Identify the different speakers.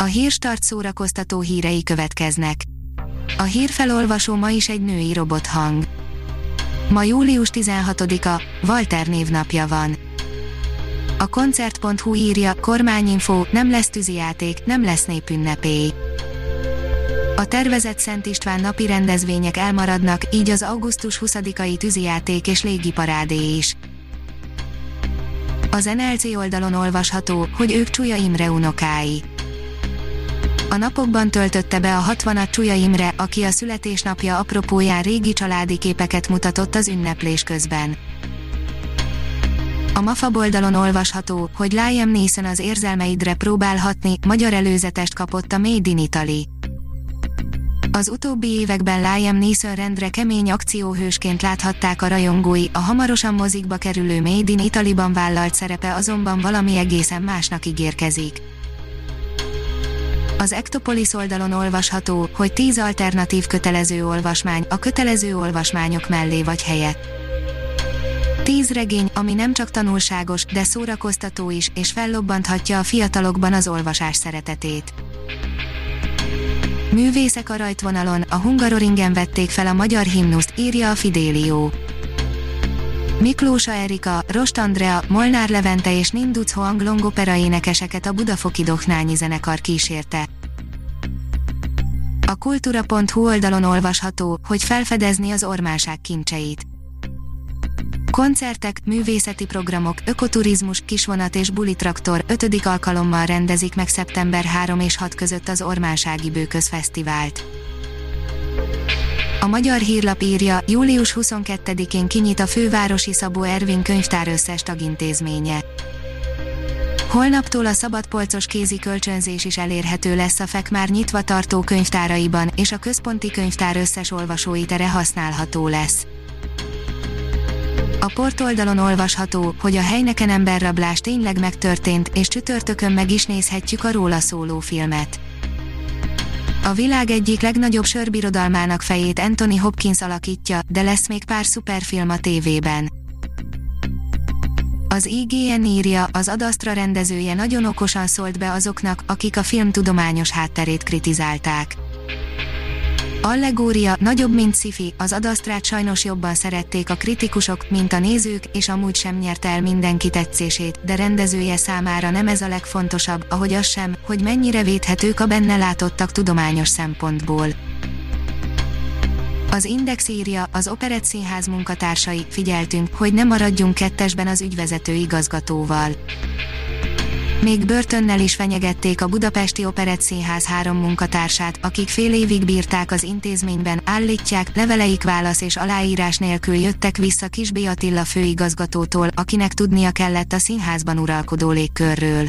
Speaker 1: A hírstart szórakoztató hírei következnek. A hírfelolvasó ma is egy női robothang. Ma július 16-a, Walter névnapja van. A koncert.hu írja, kormányinfo, nem lesz tűzijáték, nem lesz népünnepé. A tervezett Szent István napi rendezvények elmaradnak, így az augusztus 20-ai tűzijáték és légiparádé is. Az NLC oldalon olvasható, hogy ők Csúlya Imre unokái. A napokban töltötte be a 60-at Csúlya Imre, aki a születésnapja apropóján régi családi képeket mutatott az ünneplés közben. A MAFA oldalon olvasható, hogy Liam Neeson az érzelmeidre próbálhatni, magyar előzetest kapott a Made in Italy. Az utóbbi években Liam Neeson rendre kemény akcióhősként láthatták a rajongói, a hamarosan mozikba kerülő Made in Italy-ban vállalt szerepe azonban valami egészen másnak ígérkezik. Az Ektopolis oldalon olvasható, hogy 10 alternatív kötelező olvasmány a kötelező olvasmányok mellé vagy helyett. 10 regény, ami nem csak tanulságos, de szórakoztató is, és fellobbanthatja a fiatalokban az olvasás szeretetét. Művészek a rajtvonalon, a Hungaroringen vették fel a magyar himnuszt, írja a Fidélió. Miklósa Erika, Rost Andrea, Molnár Levente és Ninduc Hoang Long opera énekeseket a Budafoki Doknányi zenekar kísérte. A kultúra.hu oldalon olvasható, hogy felfedezni az ormánság kincseit. Koncertek, művészeti programok, ökoturizmus, kisvonat és bulitraktor 5. alkalommal rendezik meg szeptember 3 és 6 között az Ormánsági Bőköz A magyar hírlap írja, július 22-én kinyit a fővárosi Szabó Ervin könyvtár összes tagintézménye. Holnaptól a szabadpolcos kézi kölcsönzés is elérhető lesz a FEK már nyitva tartó könyvtáraiban, és a központi könyvtár összes olvasói tere használható lesz. A portoldalon olvasható, hogy a helyneken emberrablás tényleg megtörtént, és csütörtökön meg is nézhetjük a róla szóló filmet. A világ egyik legnagyobb sörbirodalmának fejét Anthony Hopkins alakítja, de lesz még pár szuperfilm a tévében. Az IGN írja, az Adastra rendezője nagyon okosan szólt be azoknak, akik a film tudományos hátterét kritizálták. Allegória, nagyobb mint sci az adasztrát sajnos jobban szerették a kritikusok, mint a nézők, és amúgy sem nyert el mindenki tetszését, de rendezője számára nem ez a legfontosabb, ahogy az sem, hogy mennyire védhetők a benne látottak tudományos szempontból. Az Index írja, az Operett Színház munkatársai, figyeltünk, hogy ne maradjunk kettesben az ügyvezető igazgatóval. Még börtönnel is fenyegették a Budapesti Operett Színház három munkatársát, akik fél évig bírták az intézményben, állítják, leveleik válasz és aláírás nélkül jöttek vissza Kis. Attila főigazgatótól, akinek tudnia kellett a színházban uralkodó légkörről.